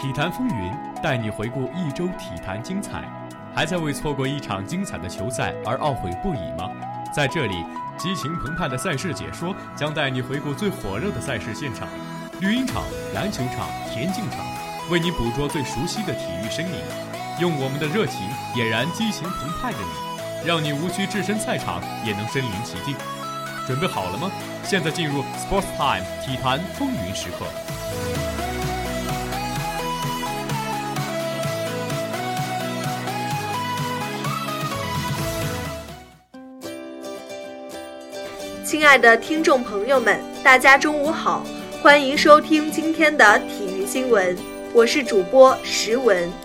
体坛风云带你回顾一周体坛精彩，还在为错过一场精彩的球赛而懊悔不已吗？在这里，激情澎湃的赛事解说将带你回顾最火热的赛事现场，绿茵场、篮球场、田径场，为你捕捉最熟悉的体育身影，用我们的热情点燃激情澎湃的你，让你无需置身赛场也能身临其境。准备好了吗？现在进入 Sports Time 体坛风云时刻。亲爱的听众朋友们，大家中午好，欢迎收听今天的体育新闻，我是主播石文。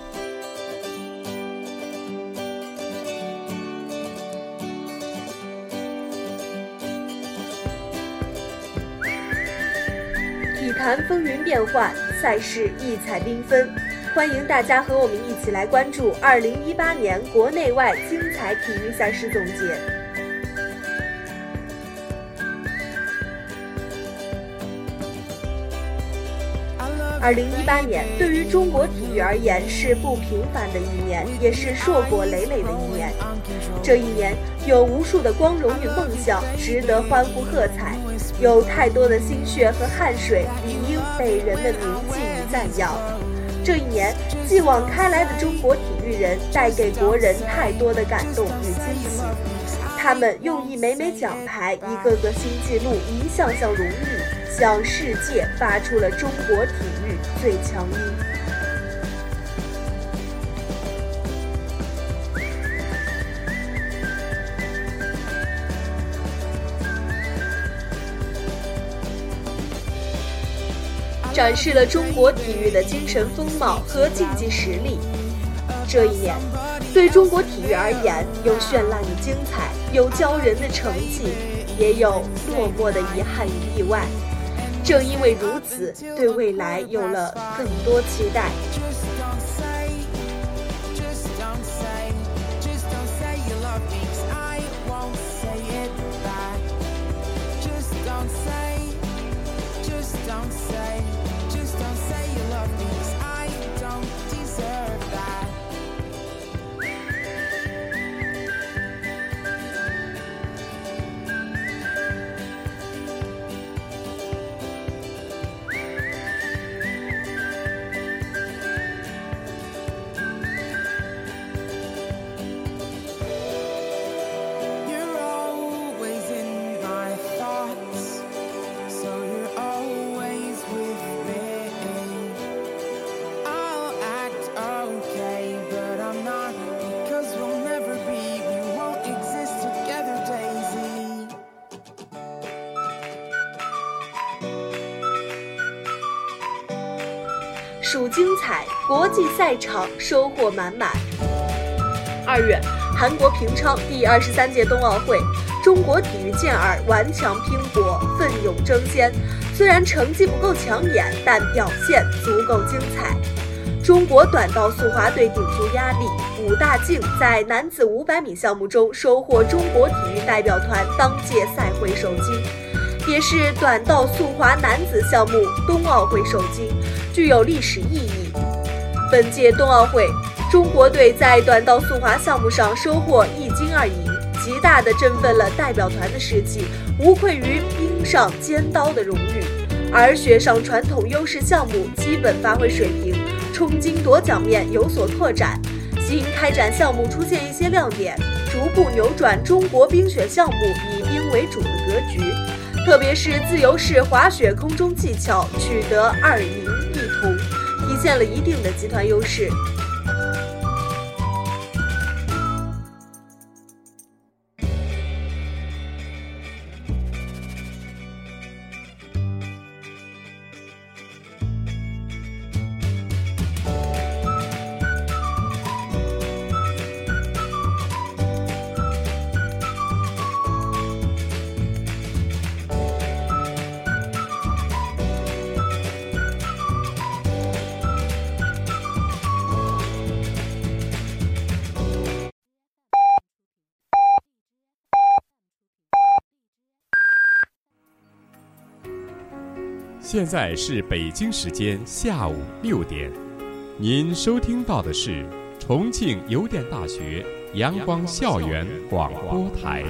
坛风云变幻，赛事异彩缤纷，欢迎大家和我们一起来关注2018年国内外精彩体育赛事总结。二零一八年对于中国体育而言是不平凡的一年，也是硕果累累的一年。这一年有无数的光荣与梦想值得欢呼喝彩，有太多的心血和汗水理应被人们铭记与赞扬。这一年，继往开来的中国体育人带给国人太多的感动与惊喜，他们用一枚枚奖牌、一个个新纪录、一项项荣誉，向世界发出了中国体育。最强音，展示了中国体育的精神风貌和竞技实力。这一年，对中国体育而言，有绚烂的精彩，有骄人的成绩，也有落寞的遗憾与意外。正因为如此，对未来有了更多期待。数精彩，国际赛场收获满满。二月，韩国平昌第二十三届冬奥会，中国体育健儿顽强拼搏，奋勇争先。虽然成绩不够抢眼，但表现足够精彩。中国短道速滑队顶住压力，武大靖在男子五百米项目中收获中国体育代表团当届赛会首金。也是短道速滑男子项目冬奥会首金，具有历史意义。本届冬奥会，中国队在短道速滑项目上收获一金二银，极大的振奋了代表团的士气，无愧于冰上尖刀的荣誉。而雪上传统优势项目基本发挥水平，冲金夺奖面有所拓展，新开展项目出现一些亮点，逐步扭转中国冰雪项目以冰为主的格局。特别是自由式滑雪空中技巧取得二银，现了一定的集团优势。现在是北京时间下午六点，您收听到的是重庆邮电大学阳光校园广播台。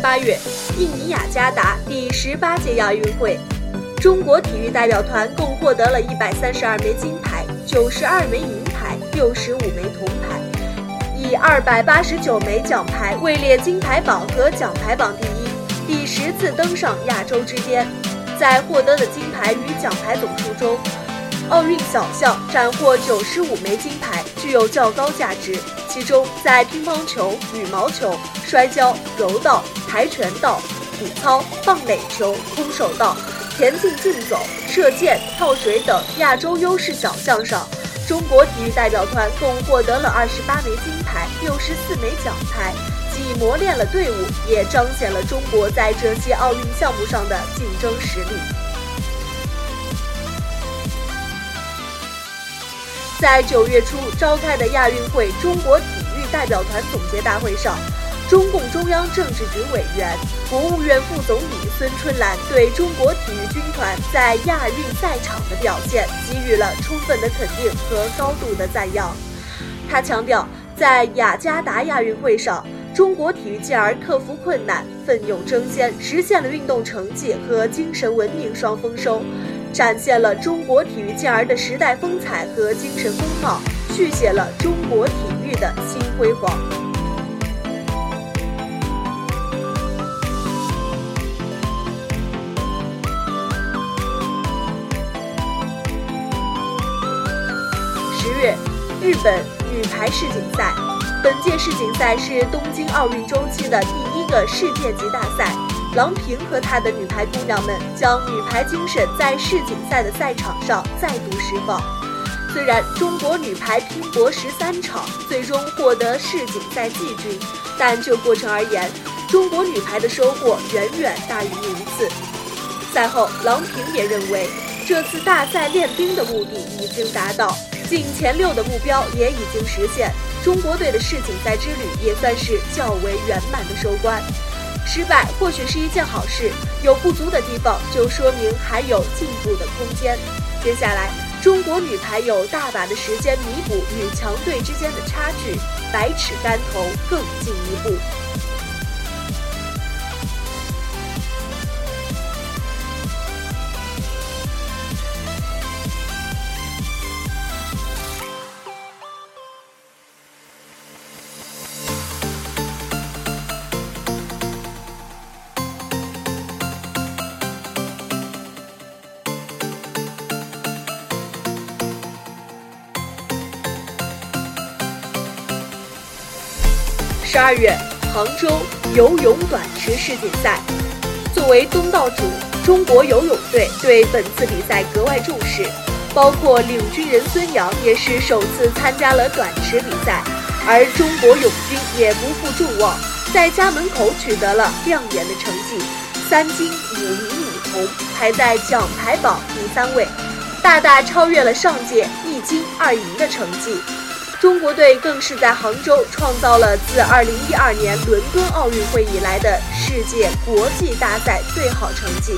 八月，印尼雅加达第十八届亚运会。中国体育代表团共获得了一百三十二枚金牌、九十二枚银牌、六十五枚铜牌，以二百八十九枚奖牌位列金牌榜和奖牌榜第一，第十次登上亚洲之巅。在获得的金牌与奖牌总数中，奥运小项斩获九十五枚金牌，具有较高价值。其中，在乒乓球、羽毛球、摔跤、柔道、跆拳道、体操、棒垒球、空手道。田径竞走、射箭、跳水等亚洲优势小项上，中国体育代表团共获得了二十八枚金牌、六十四枚奖牌，既磨练了队伍，也彰显了中国在这些奥运项目上的竞争实力。在九月初召开的亚运会中国体育代表团总结大会上。中共中央政治局委员、国务院副总理孙春兰对中国体育军团在亚运赛场的表现给予了充分的肯定和高度的赞扬。他强调，在雅加达亚运会上，中国体育健儿克服困难、奋勇争先，实现了运动成绩和精神文明双丰收，展现了中国体育健儿的时代风采和精神风貌，续写了中国体育的新辉煌。本女排世锦赛。本届世锦赛是东京奥运周期的第一个世界级大赛。郎平和她的女排姑娘们将女排精神在世锦赛的赛场上再度释放。虽然中国女排拼搏十三场，最终获得世锦赛季军，但就过程而言，中国女排的收获远远大于名次。赛后，郎平也认为，这次大赛练兵的目的已经达到。进前六的目标也已经实现，中国队的世锦赛之旅也算是较为圆满的收官。失败或许是一件好事，有不足的地方就说明还有进步的空间。接下来，中国女排有大把的时间弥补与强队之间的差距，百尺竿头更进一步。十二月，杭州游泳短池世锦赛。作为东道主，中国游泳队对本次比赛格外重视，包括领军人孙杨也是首次参加了短池比赛，而中国泳军也不负众望，在家门口取得了亮眼的成绩，三金五银五铜，排在奖牌榜第三位，大大超越了上届一金二银的成绩。中国队更是在杭州创造了自2012年伦敦奥运会以来的世界国际大赛最好成绩。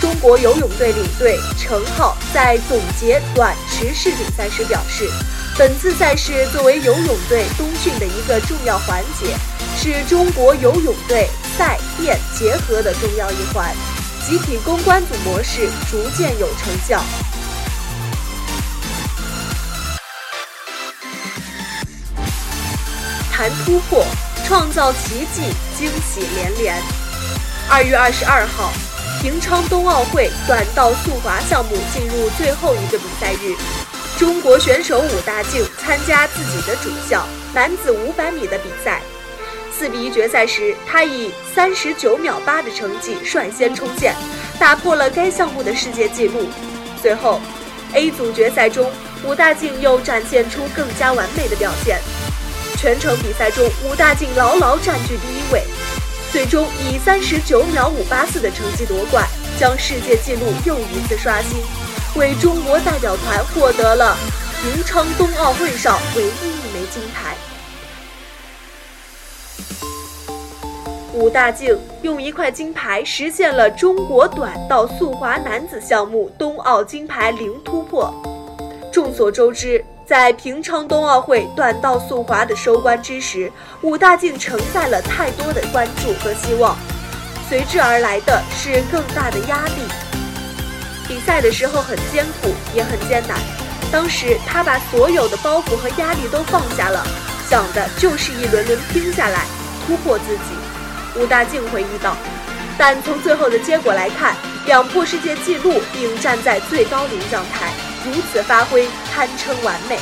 中国游泳队领队程浩在总结短池世锦赛时表示，本次赛事作为游泳队冬训的一个重要环节，是中国游泳队赛练结合的重要一环，集体攻关组模式逐渐有成效。谈突破，创造奇迹，惊喜连连。二月二十二号，平昌冬奥会短道速滑项目进入最后一个比赛日，中国选手武大靖参加自己的主项男子五百米的比赛。四比一决赛时，他以三十九秒八的成绩率先冲线，打破了该项目的世界纪录。随后，A 组决赛中，武大靖又展现出更加完美的表现。全程比赛中，武大靖牢牢占据第一位，最终以三十九秒五八四的成绩夺冠，将世界纪录又一次刷新，为中国代表团获得了平昌冬奥会上唯一一枚金牌。武大靖用一块金牌实现了中国短道速滑男子项目冬奥金牌零突破。众所周知，在平昌冬奥会短道速滑的收官之时，武大靖承载了太多的关注和希望，随之而来的是更大的压力。比赛的时候很艰苦，也很艰难。当时他把所有的包袱和压力都放下了，想的就是一轮轮拼下来，突破自己。武大靖回忆道：“但从最后的结果来看，两破世界纪录并站在最高领奖台，如此发挥堪称完美。”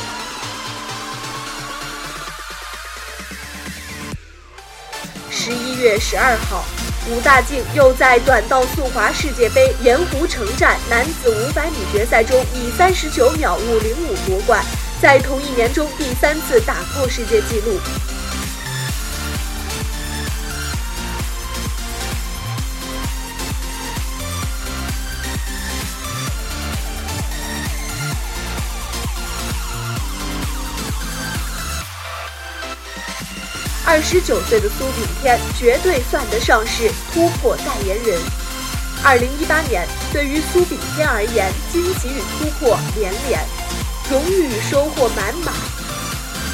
十一月十二号，武大靖又在短道速滑世界杯盐湖城站男子五百米决赛中以三十九秒五零五夺冠，在同一年中第三次打破世界纪录。二十九岁的苏炳添绝对算得上是突破代言人。二零一八年对于苏炳添而言，惊喜与突破连连，荣誉与收获满满。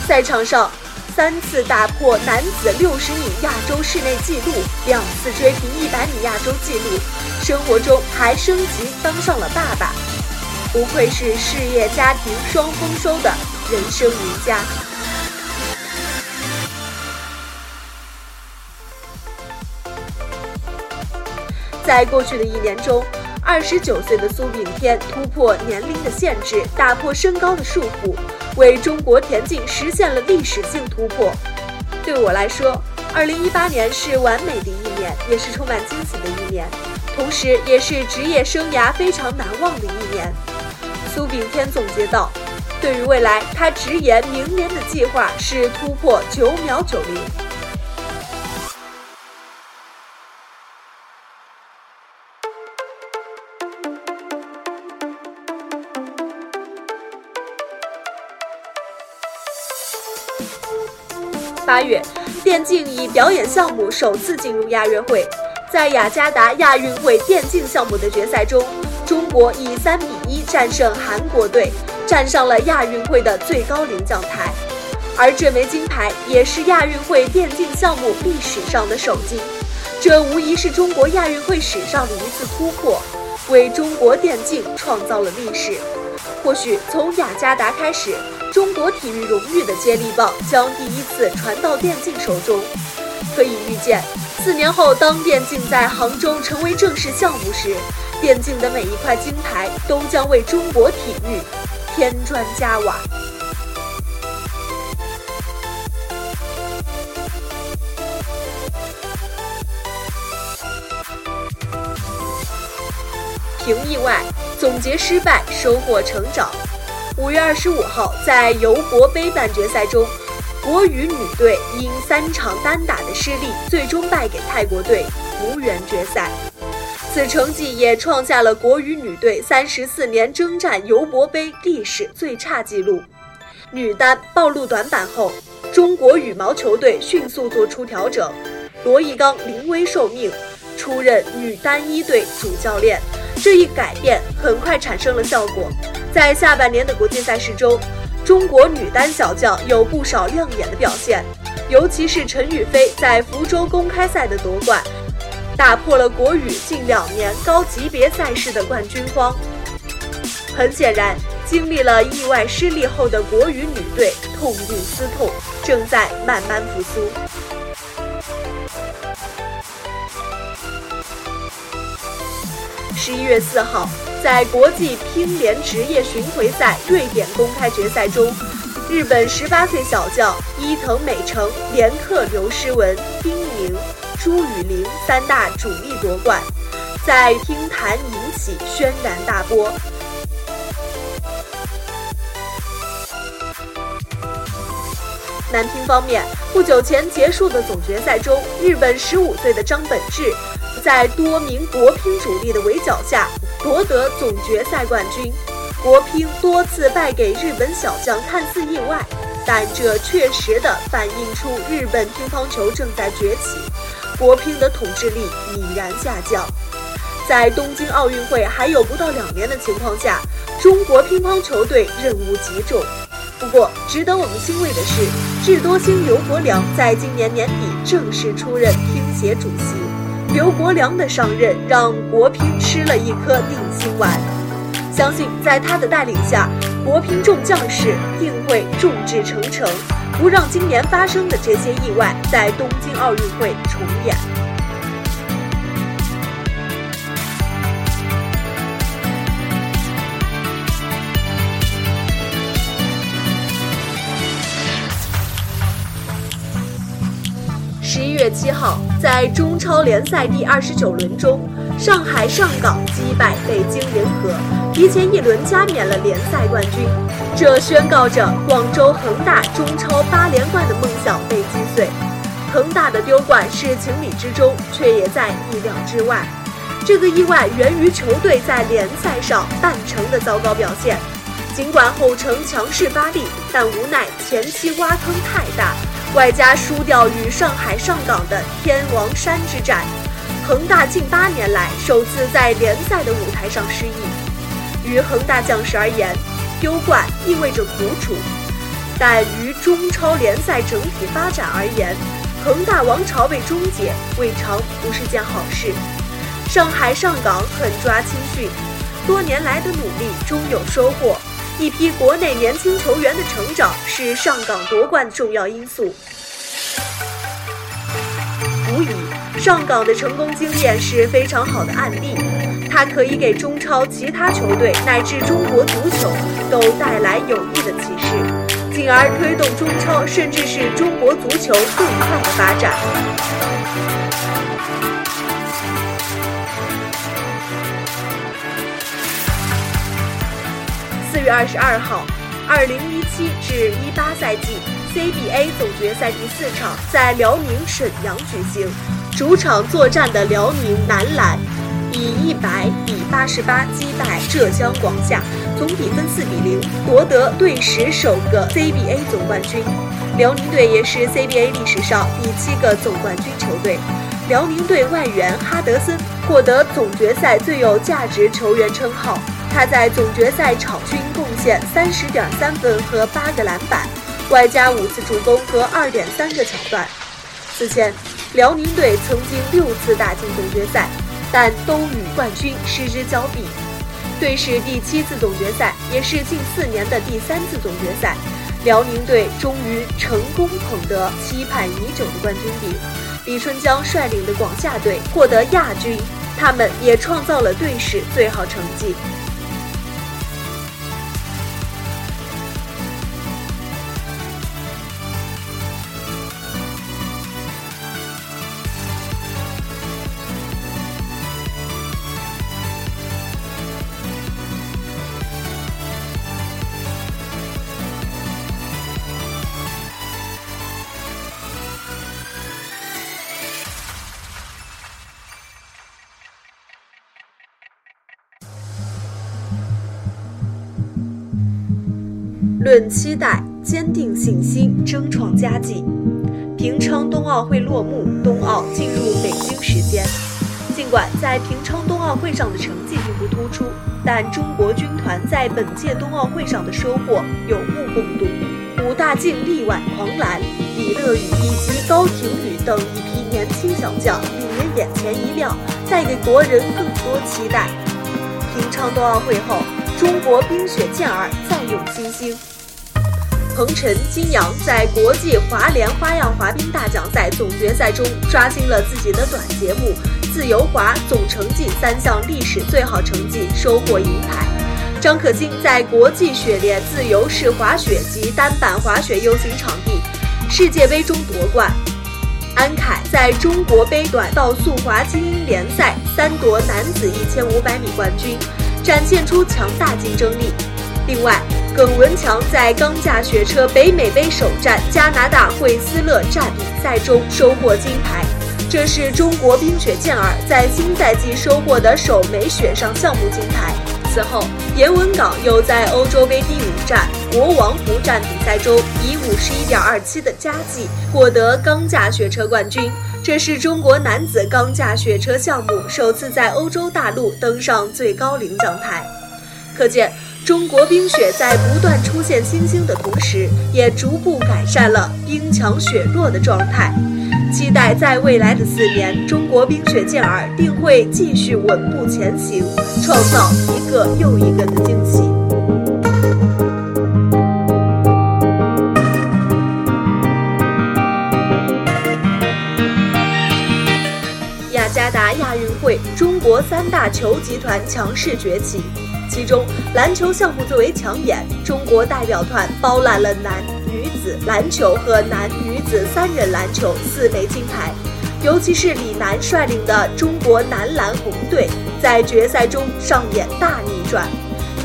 赛场上三次打破男子六十米亚洲室内纪录，两次追平一百米亚洲纪录，生活中还升级当上了爸爸，不愧是事业家庭双丰收的人生赢家。在过去的一年中，二十九岁的苏炳添突破年龄的限制，打破身高的束缚，为中国田径实现了历史性突破。对我来说，二零一八年是完美的一年，也是充满惊喜的一年，同时也是职业生涯非常难忘的一年。苏炳添总结道：“对于未来，他直言明年的计划是突破九秒九零。”八月，电竞以表演项目首次进入亚运会。在雅加达亚运会电竞项目的决赛中，中国以三比一战胜韩国队，站上了亚运会的最高领奖台。而这枚金牌也是亚运会电竞项目历史上的首金，这无疑是中国亚运会史上的一次突破，为中国电竞创造了历史。或许从雅加达开始。中国体育荣誉的接力棒将第一次传到电竞手中，可以预见，四年后当电竞在杭州成为正式项目时，电竞的每一块金牌都将为中国体育添砖加瓦。评意外，总结失败，收获成长。五月二十五号，在尤伯杯半决赛中，国羽女队因三场单打的失利，最终败给泰国队，无缘决赛。此成绩也创下了国羽女队三十四年征战尤伯杯历史最差纪录。女单暴露短板后，中国羽毛球队迅速做出调整，罗毅刚临危受命，出任女单一队主教练。这一改变很快产生了效果。在下半年的国际赛事中，中国女单小将有不少亮眼的表现，尤其是陈雨菲在福州公开赛的夺冠，打破了国羽近两年高级别赛事的冠军荒。很显然，经历了意外失利后的国羽女队痛定思痛，正在慢慢复苏。十一月四号。在国际乒联职业巡回赛瑞典公开决赛中，日本十八岁小将伊藤美诚连克刘诗雯、丁宁、朱雨玲三大主力夺冠，在乒坛引起轩然大波。男乒方面，不久前结束的总决赛中，日本十五岁的张本智。在多名国乒主力的围剿下夺得总决赛冠军。国乒多次败给日本小将，看似意外，但这确实的反映出日本乒乓球正在崛起，国乒的统治力已然下降。在东京奥运会还有不到两年的情况下，中国乒乓球队任务极重。不过，值得我们欣慰的是，智多星刘国梁在今年年底正式出任乒协主席。刘国梁的上任让国乒吃了一颗定心丸，相信在他的带领下，国乒众将士定会众志成城，不让今年发生的这些意外在东京奥运会重演。月七号，在中超联赛第二十九轮中，上海上港击败北京人和，提前一轮加冕了联赛冠军。这宣告着广州恒大中超八连冠的梦想被击碎。恒大的丢冠是情理之中，却也在意料之外。这个意外源于球队在联赛上半程的糟糕表现。尽管后程强势发力，但无奈前期挖坑太大。外加输掉与上海上港的天王山之战，恒大近八年来首次在联赛的舞台上失意。于恒大将士而言，丢冠意味着苦楚；但于中超联赛整体发展而言，恒大王朝被终结未尝不是件好事。上海上港狠抓青训，多年来的努力终有收获。一批国内年轻球员的成长是上港夺冠的重要因素。无疑，上港的成功经验是非常好的案例，它可以给中超其他球队乃至中国足球都带来有益的启示，进而推动中超甚至是中国足球更快的发展。四月二十二号，二零一七至一八赛季 CBA 总决赛第四场在辽宁沈阳举行。主场作战的辽宁男篮以一百比八十八击败浙江广厦，总比分四比零夺得队史首个 CBA 总冠军。辽宁队也是 CBA 历史上第七个总冠军球队。辽宁队外援哈德森获得总决赛最有价值球员称号。他在总决赛场均贡献三十点三分和八个篮板，外加五次助攻和二点三个抢断。此前，辽宁队曾经六次打进总决赛，但都与冠军失之交臂。队史第七次总决赛，也是近四年的第三次总决赛，辽宁队终于成功捧得期盼已久的冠军。李春江率领的广厦队获得亚军，他们也创造了队史最好成绩。期待，坚定信心，争创佳绩。平昌冬奥会落幕，冬奥进入北京时间。尽管在平昌冬奥会上的成绩并不突出，但中国军团在本届冬奥会上的收获有目共睹。武大靖、力挽狂澜，李乐宇以及高亭宇等一批年轻小将令人眼前一亮，带给国人更多期待。平昌冬奥会后，中国冰雪健儿再涌新星。彭晨、金阳在国际滑联花样滑冰大奖赛总决赛中刷新了自己的短节目自由滑总成绩三项历史最好成绩，收获银牌。张可欣在国际雪联自由式滑雪及单板滑雪 U 型场地世界杯中夺冠。安凯在中国杯短道速滑精英联赛三夺男子一千五百米冠军，展现出强大竞争力。另外，耿文强在钢架雪车北美杯首战加拿大惠斯勒站比赛中收获金牌，这是中国冰雪健儿在新赛季收获的首枚雪上项目金牌。此后，严文港又在欧洲杯第五站国王湖站比赛中以五十一点二七的佳绩获得钢架雪车冠军。这是中国男子钢架雪车项目首次在欧洲大陆登上最高领奖台。可见，中国冰雪在不断出现新星的同时，也逐步改善了冰强雪弱的状态。期待在未来的四年，中国冰雪健儿定会继续稳步前行，创造一个又一个的惊喜。雅加达亚运会，中国三大球集团强势崛起。其中，篮球项目最为抢眼，中国代表团包揽了男、女子篮球和男女子三人篮球四枚金牌。尤其是李楠率领的中国男篮红队，在决赛中上演大逆转，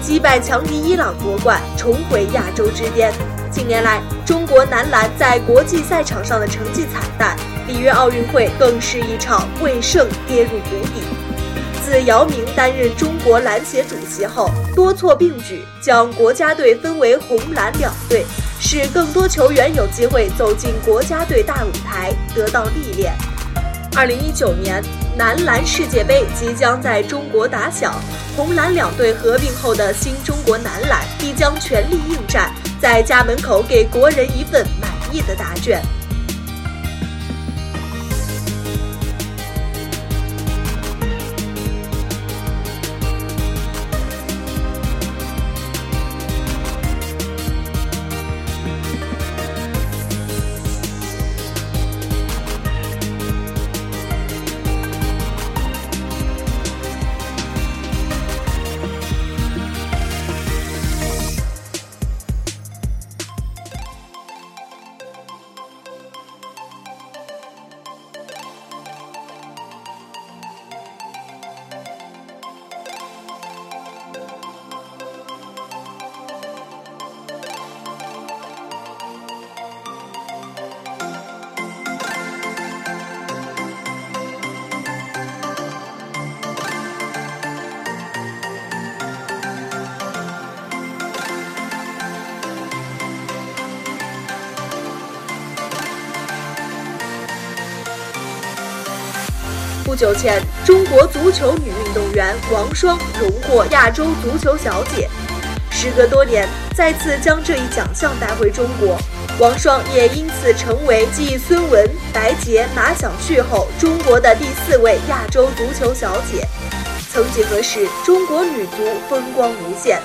击败强敌伊朗夺冠，重回亚洲之巅。近年来，中国男篮在国际赛场上的成绩惨淡，里约奥运会更是一场未胜跌入谷底。自姚明担任中国篮协主席后，多措并举，将国家队分为红蓝两队，使更多球员有机会走进国家队大舞台，得到历练。二零一九年男篮世界杯即将在中国打响，红蓝两队合并后的新中国男篮必将全力应战，在家门口给国人一份满意的答卷。久前，中国足球女运动员王霜荣获亚洲足球小姐。时隔多年，再次将这一奖项带回中国，王霜也因此成为继孙雯、白洁、马晓旭后，中国的第四位亚洲足球小姐。曾几何时，中国女足风光无限，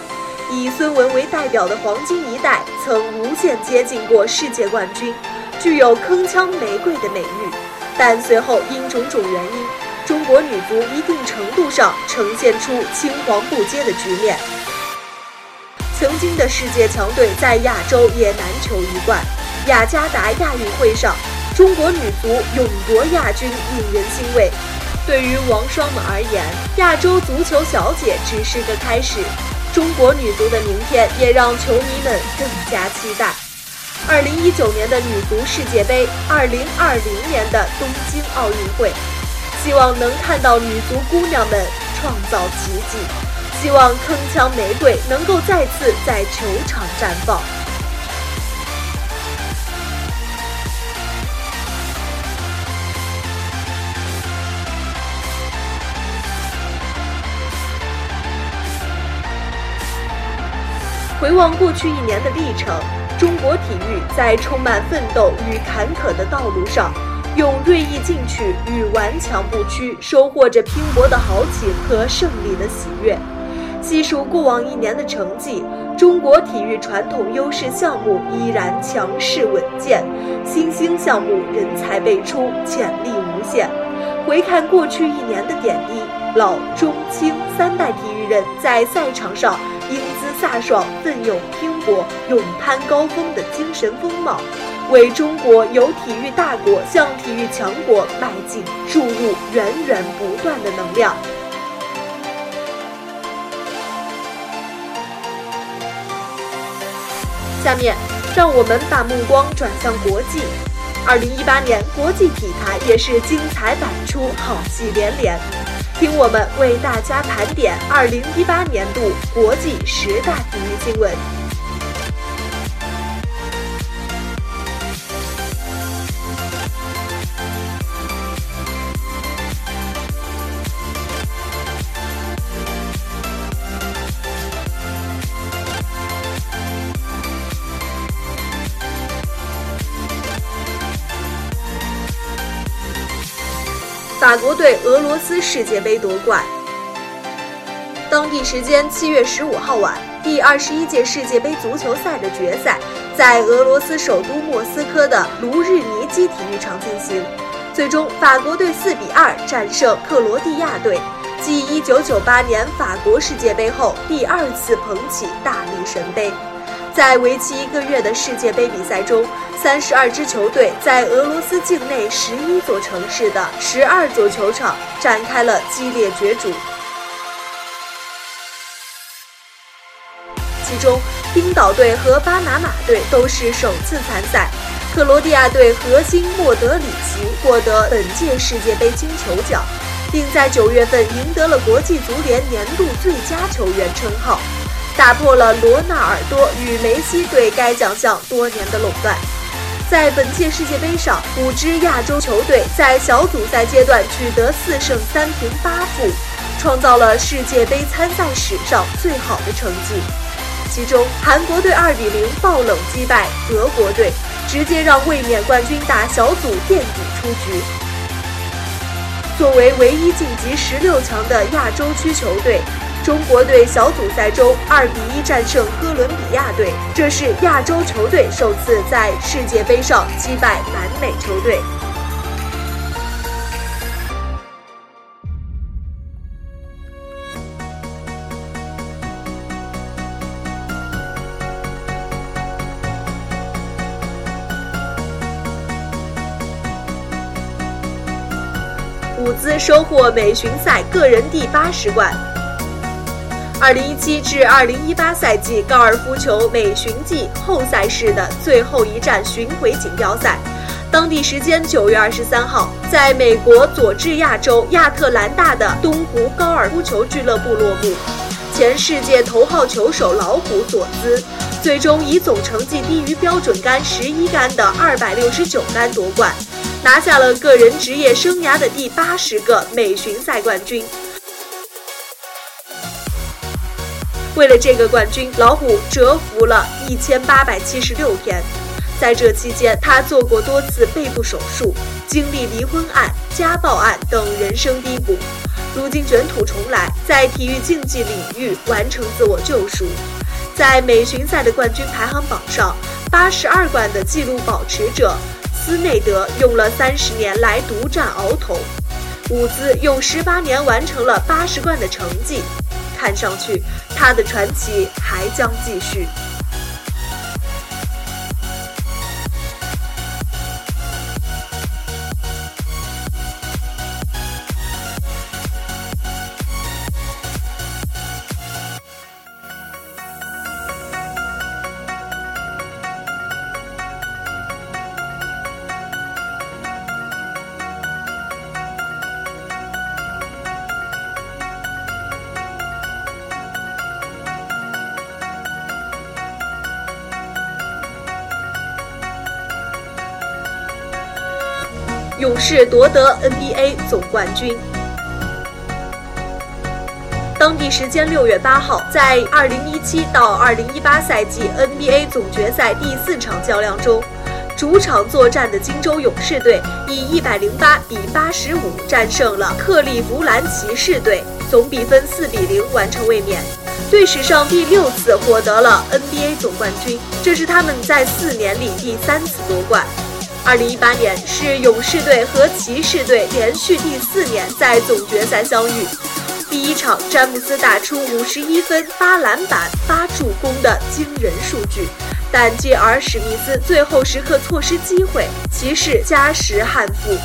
以孙雯为代表的黄金一代曾无限接近过世界冠军，具有铿锵玫瑰的美誉。但随后因种种原因，国女足一定程度上呈现出青黄不接的局面。曾经的世界强队在亚洲也难求一冠。雅加达亚运会上，中国女足勇夺亚军，令人欣慰。对于王霜们而言，亚洲足球小姐只是个开始，中国女足的明天也让球迷们更加期待。二零一九年的女足世界杯，二零二零年的东京奥运会，希望能看到女足姑娘们创造奇迹，希望铿锵玫瑰能够再次在球场绽放。回望过去一年的历程。中国体育在充满奋斗与坎坷的道路上，用锐意进取与顽强不屈，收获着拼搏的豪情和胜利的喜悦。细数过往一年的成绩，中国体育传统优势项目依然强势稳健，新兴项目人才辈出，潜力无限。回看过去一年的点滴，老中青三代体育人在赛场上。英姿飒爽、奋勇拼搏、勇攀高峰的精神风貌，为中国由体育大国向体育强国迈进注入源源不断的能量。下面，让我们把目光转向国际。二零一八年国际体坛也是精彩百出，好戏连连。听我们为大家盘点二零一八年度国际十大体育新闻。法国队俄罗斯世界杯夺冠。当地时间七月十五号晚，第二十一届世界杯足球赛的决赛在俄罗斯首都莫斯科的卢日尼基体育场进行。最终，法国队四比二战胜克罗地亚队，继一九九八年法国世界杯后第二次捧起大力神杯。在为期一个月的世界杯比赛中，三十二支球队在俄罗斯境内十一座城市的十二座球场展开了激烈角逐。其中，冰岛队和巴拿马队都是首次参赛。克罗地亚队核心莫德里奇获得本届世界杯金球奖，并在九月份赢得了国际足联年度最佳球员称号。打破了罗纳尔多与梅西对该奖项多年的垄断。在本届世界杯上，五支亚洲球队在小组赛阶段取得四胜三平八负，创造了世界杯参赛史上最好的成绩。其中，韩国队二比零爆冷击败德国队，直接让卫冕冠军打小组垫底出局。作为唯一晋级十六强的亚洲区球队。中国队小组赛中二比一战胜哥伦比亚队，这是亚洲球队首次在世界杯上击败南美球队。伍兹收获美巡赛个人第八十冠。二零一七至二零一八赛季高尔夫球美巡季后赛事的最后一站巡回锦标赛，当地时间九月二十三号，在美国佐治亚州亚特兰大的东湖高尔夫球俱乐部落幕。前世界头号球手老虎佐兹，最终以总成绩低于标准杆十一杆的二百六十九杆夺冠，拿下了个人职业生涯的第八十个美巡赛冠军。为了这个冠军，老虎蛰伏了一千八百七十六天。在这期间，他做过多次背部手术，经历离婚案、家暴案等人生低谷。如今卷土重来，在体育竞技领域完成自我救赎。在美巡赛的冠军排行榜上，八十二冠的纪录保持者斯内德用了三十年来独占鳌头，伍兹用十八年完成了八十冠的成绩。看上去，他的传奇还将继续。士夺得 NBA 总冠军。当地时间六月八号，在二零一七到二零一八赛季 NBA 总决赛第四场较量中，主场作战的金州勇士队以一百零八比八十五战胜了克利夫兰骑士队，总比分四比零完成卫冕，队史上第六次获得了 NBA 总冠军，这是他们在四年里第三次夺冠。二零一八年是勇士队和骑士队连续第四年在总决赛相遇。第一场，詹姆斯打出五十一分、八篮板、八助攻的惊人数据，但继而史密斯最后时刻错失机会，骑士加时憾负。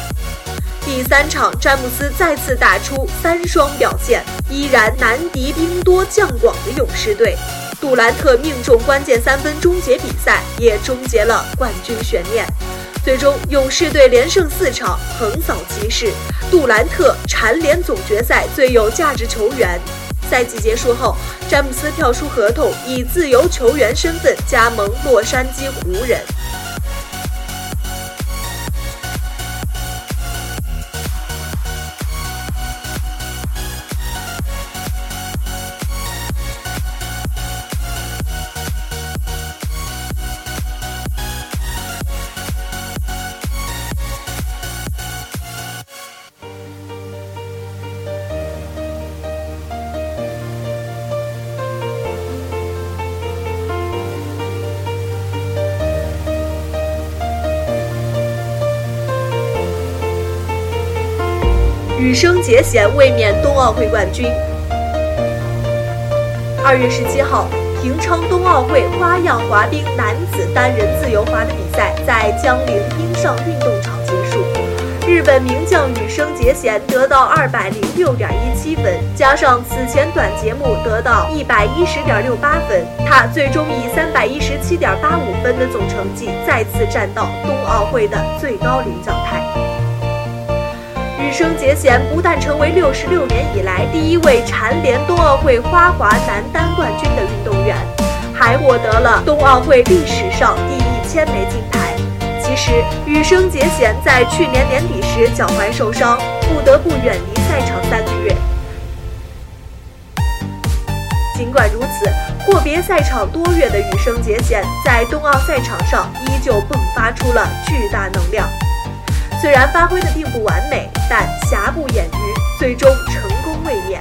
第三场，詹姆斯再次打出三双表现，依然难敌兵多将广的勇士队。杜兰特命中关键三分终结比赛，也终结了冠军悬念。最终勇士队连胜四场，横扫骑士，杜兰特蝉联总决赛最有价值球员。赛季结束后，詹姆斯跳出合同，以自由球员身份加盟洛杉矶湖人。羽生结弦卫冕冬奥会冠军。二月十七号，平昌冬奥会花样滑冰男子单人自由滑的比赛在江陵冰上运动场结束。日本名将羽生结弦得到二百零六点一七分，加上此前短节目得到一百一十点六八分，他最终以三百一十七点八五分的总成绩再次站到冬奥会的最高领奖台。羽生结弦不但成为六十六年以来第一位蝉联冬奥会花滑男单冠军的运动员，还获得了冬奥会历史上第一千枚金牌。其实，羽生结弦在去年年底时脚踝受伤，不得不远离赛场三个月。尽管如此，阔别赛场多月的羽生结弦在冬奥赛场上依旧迸发出了巨大能量。虽然发挥的并不完美，但瑕不掩瑜，最终成功卫冕。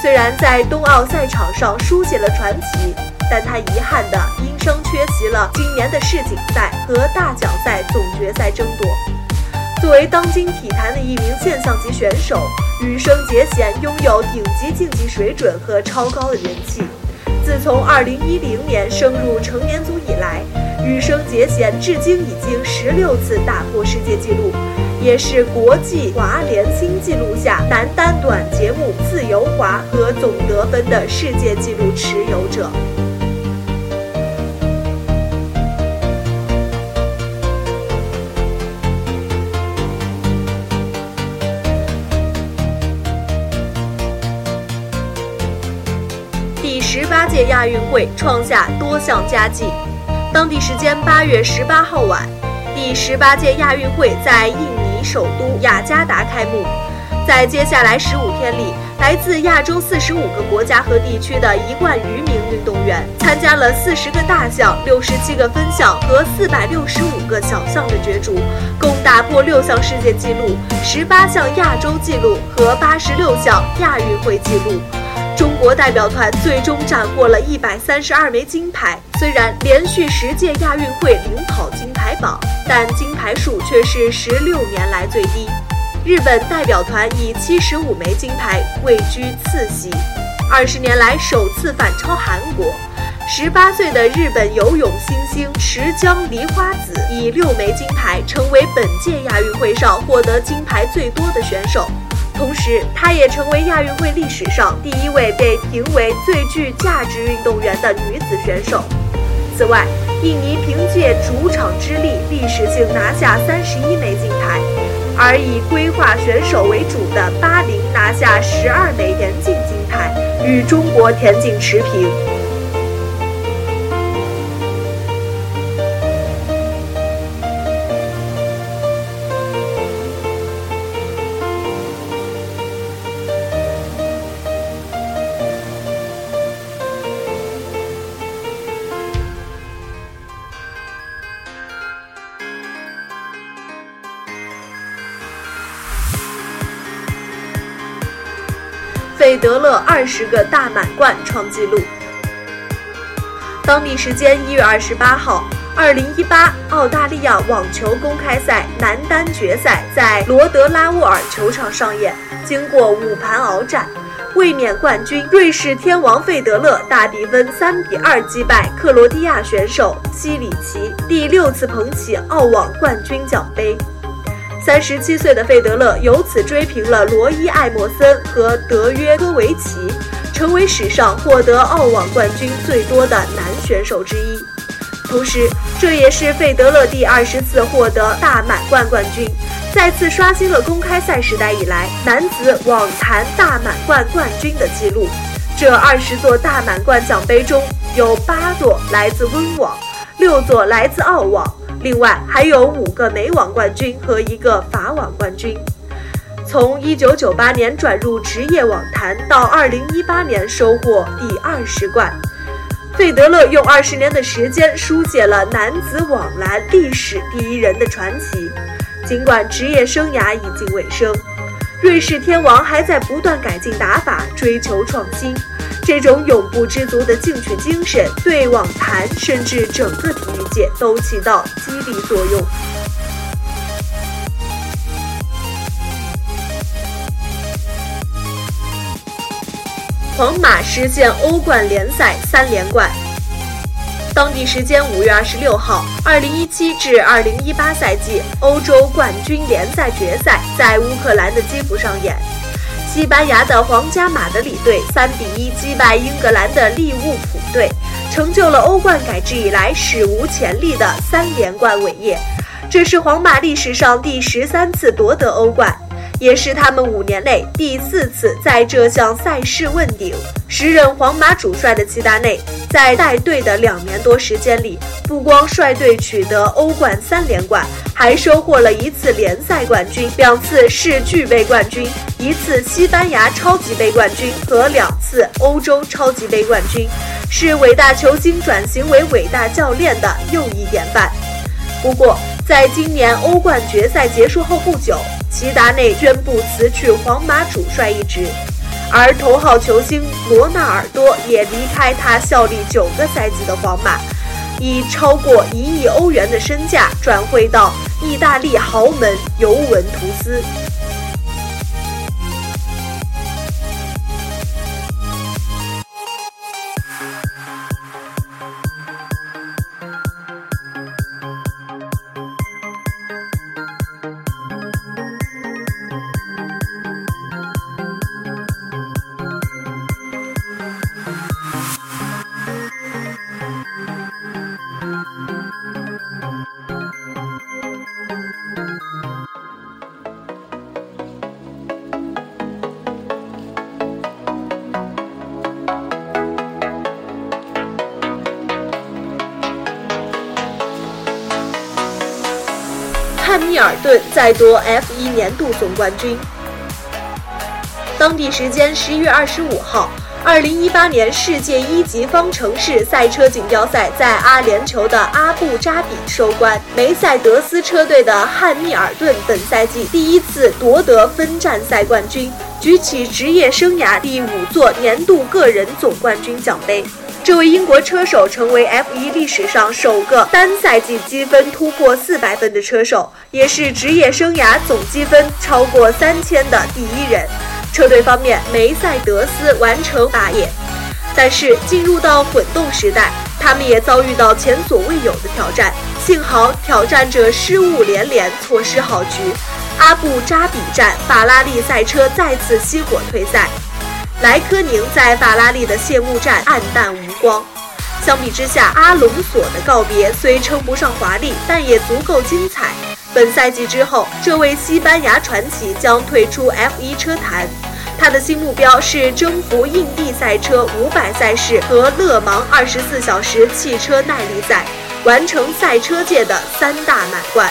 虽然在冬奥赛场上书写了传奇，但他遗憾的因伤缺席了今年的世锦赛和大奖赛总决赛争夺。作为当今体坛的一名现象级选手，羽生结弦拥有顶级竞技水准和超高的人气。自从2010年升入成年组以来，羽生结弦至今已经十六次打破世界纪录，也是国际滑联新纪录下男单短节目自由滑和总得分的世界纪录持有者。第十八届亚运会创下多项佳绩。当地时间八月十八号晚，第十八届亚运会在印首都雅加达开幕。在接下来十五天里，来自亚洲四十五个国家和地区的一万余名运动员参加了四十个大项、六十七个分项和四百六十五个小项的角逐，共打破六项世界纪录、十八项亚洲纪录和八十六项亚运会纪录。中国代表团最终斩获了一百三十二枚金牌。虽然连续十届亚运会领跑金牌榜，但金牌数却是十六年来最低。日本代表团以七十五枚金牌位居次席，二十年来首次反超韩国。十八岁的日本游泳新星池江梨花子以六枚金牌，成为本届亚运会上获得金牌最多的选手。同时，她也成为亚运会历史上第一位被评为最具价值运动员的女子选手。此外，印尼凭借主场之力，历史性拿下三十一枚金牌，而以规划选手为主的巴林拿下十二枚田径金牌，与中国田径持平。费德勒二十个大满贯创纪录。当地时间一月二十八号，二零一八澳大利亚网球公开赛男单决赛在罗德拉沃尔球场上演。经过五盘鏖战，卫冕冠军瑞士天王费德勒大比分三比二击败克罗地亚选手西里奇，第六次捧起澳网冠军奖杯。三十七岁的费德勒由此追平了罗伊·艾默森和德约科维奇，成为史上获得澳网冠军最多的男选手之一。同时，这也是费德勒第二十次获得大满贯冠军，再次刷新了公开赛时代以来男子网坛大满贯冠军的纪录。这二十座大满贯奖杯中有八座来自温网，六座来自澳网，另外还有五个美网冠军和一个法网冠军。从1998年转入职业网坛到2018年收获第二十冠，费德勒用二十年的时间书写了男子网篮历史第一人的传奇。尽管职业生涯已近尾声，瑞士天王还在不断改进打法，追求创新。这种永不知足的进取精神，对网坛甚至整个体育界都起到激励作用。皇马实现欧冠联赛三连冠。当地时间五月二十六号，二零一七至二零一八赛季欧洲冠军联赛决赛在乌克兰的基辅上演。西班牙的皇家马德里队三比一击败英格兰的利物浦队，成就了欧冠改制以来史无前例的三连冠伟业。这是皇马历史上第十三次夺得欧冠。也是他们五年内第四次在这项赛事问鼎。时任皇马主帅的齐达内在带队的两年多时间里，不光率队取得欧冠三连冠，还收获了一次联赛冠军、两次世俱杯冠军、一次西班牙超级杯冠军和两次欧洲超级杯冠军，是伟大球星转型为伟大教练的又一典范。不过，在今年欧冠决赛结束后不久，齐达内宣布辞去皇马主帅一职，而头号球星罗纳尔多也离开他效力九个赛季的皇马，以超过一亿欧元的身价转会到意大利豪门尤文图斯。顿再夺 F1 年度总冠军。当地时间十一月二十五号，二零一八年世界一级方程式赛车锦标赛在阿联酋的阿布扎比收官。梅赛德斯车队的汉密尔顿本赛季第一次夺得分站赛冠军，举起职业生涯第五座年度个人总冠军奖杯。这位英国车手成为 F1 历史上首个单赛季积分突破四百分的车手，也是职业生涯总积分超过三千的第一人。车队方面，梅赛德斯完成霸业，但是进入到混动时代，他们也遭遇到前所未有的挑战。幸好挑战者失误连连，错失好局。阿布扎比站，法拉利赛车再次熄火退赛。莱科宁在法拉利的谢幕战黯淡无光。相比之下，阿隆索的告别虽称不上华丽，但也足够精彩。本赛季之后，这位西班牙传奇将退出 F1 车坛，他的新目标是征服印地赛车500赛事和勒芒24小时汽车耐力赛，完成赛车界的三大满贯。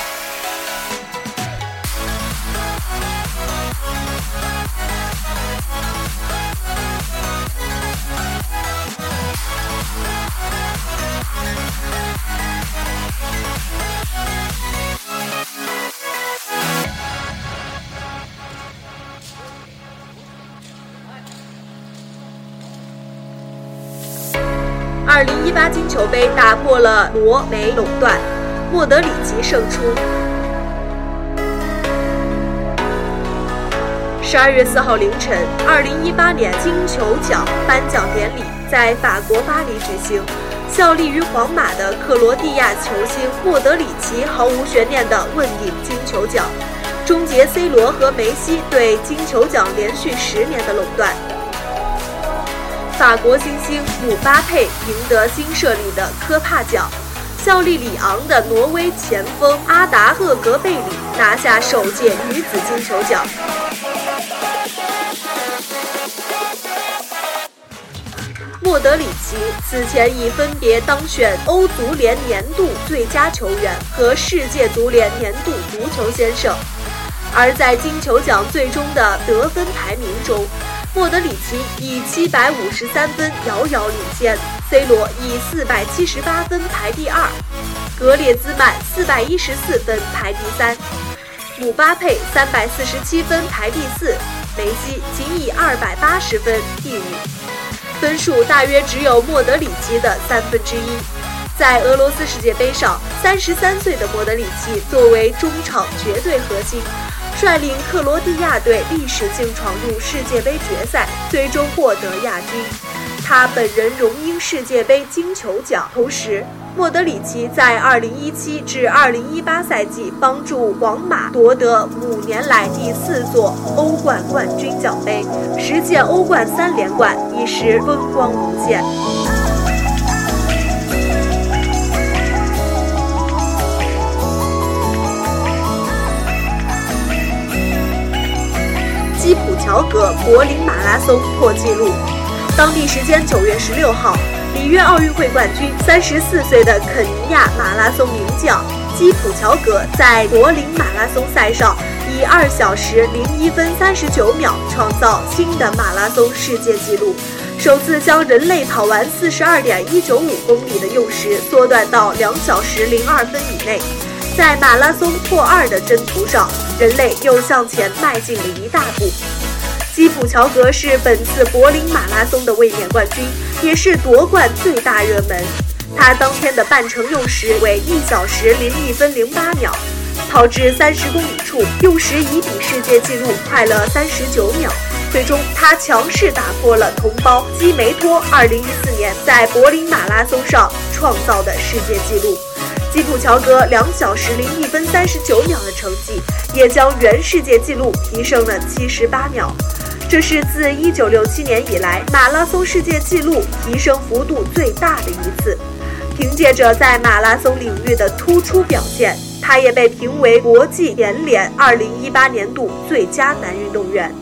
球杯打破了罗美垄断，莫德里奇胜出。十二月四号凌晨，二零一八年金球奖颁奖典礼在法国巴黎举行。效力于皇马的克罗地亚球星莫德里奇毫无悬念地问鼎金球奖，终结 C 罗和梅西对金球奖连续十年的垄断。法国新星姆巴佩赢得新设立的科帕奖，效力里昂的挪威前锋阿达赫格贝里拿下首届女子金球奖。莫德里奇此前已分别当选欧足联年度最佳球员和世界足联年度足球先生，而在金球奖最终的得分排名中，莫德里奇以七百五十三分遥遥领先，C 罗以四百七十八分排第二，格列兹曼四百一十四分排第三，姆巴佩三百四十七分排第四，梅西仅以二百八十分第五。分数大约只有莫德里奇的三分之一。在俄罗斯世界杯上，三十三岁的莫德里奇作为中场绝对核心，率领克罗地亚队历史性闯入世界杯决赛，最终获得亚军。他本人荣膺世界杯金球奖，同时。莫德里奇在2017至2018赛季帮助皇马夺得五年来第四座欧冠冠军奖杯，实现欧冠三连冠，一时风光无限。基普乔格柏林马拉松破纪录，当地时间9月16号。里约奥运会冠军、三十四岁的肯尼亚马拉松名将基普乔格在柏林马拉松赛上以二小时零一分三十九秒创造新的马拉松世界纪录，首次将人类跑完四十二点一九五公里的用时缩短到两小时零二分以内。在马拉松破二的征途上，人类又向前迈进了一大步。基普乔格是本次柏林马拉松的卫冕冠军，也是夺冠最大热门。他当天的半程用时为一小时零一分零八秒，跑至三十公里处用时已比世界纪录快了三十九秒。最终，他强势打破了同胞基梅托二零一四年在柏林马拉松上创造的世界纪录。基普乔格两小时零一分三十九秒的成绩，也将原世界纪录提升了七十八秒。这是自1967年以来马拉松世界纪录提升幅度最大的一次。凭借着在马拉松领域的突出表现，他也被评为国际田联2018年度最佳男运动员。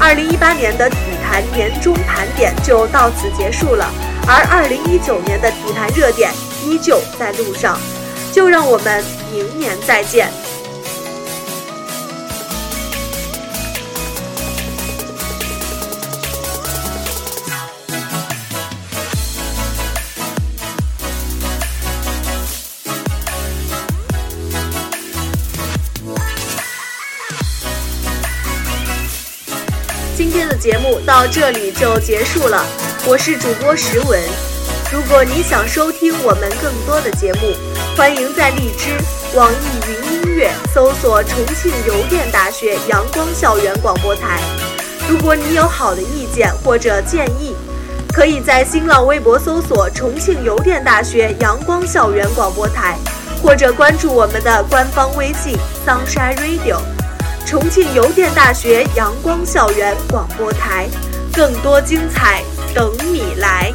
二零一八年的体坛年终盘点就到此结束了，而二零一九年的体坛热点依旧在路上，就让我们明年再见。到这里就结束了，我是主播石文。如果你想收听我们更多的节目，欢迎在荔枝、网易云音乐搜索重庆邮电大学阳光校园广播台。如果你有好的意见或者建议，可以在新浪微博搜索重庆邮电大学阳光校园广播台，或者关注我们的官方微信 Sunshine Radio。重庆邮电大学阳光校园广播台，更多精彩等你来。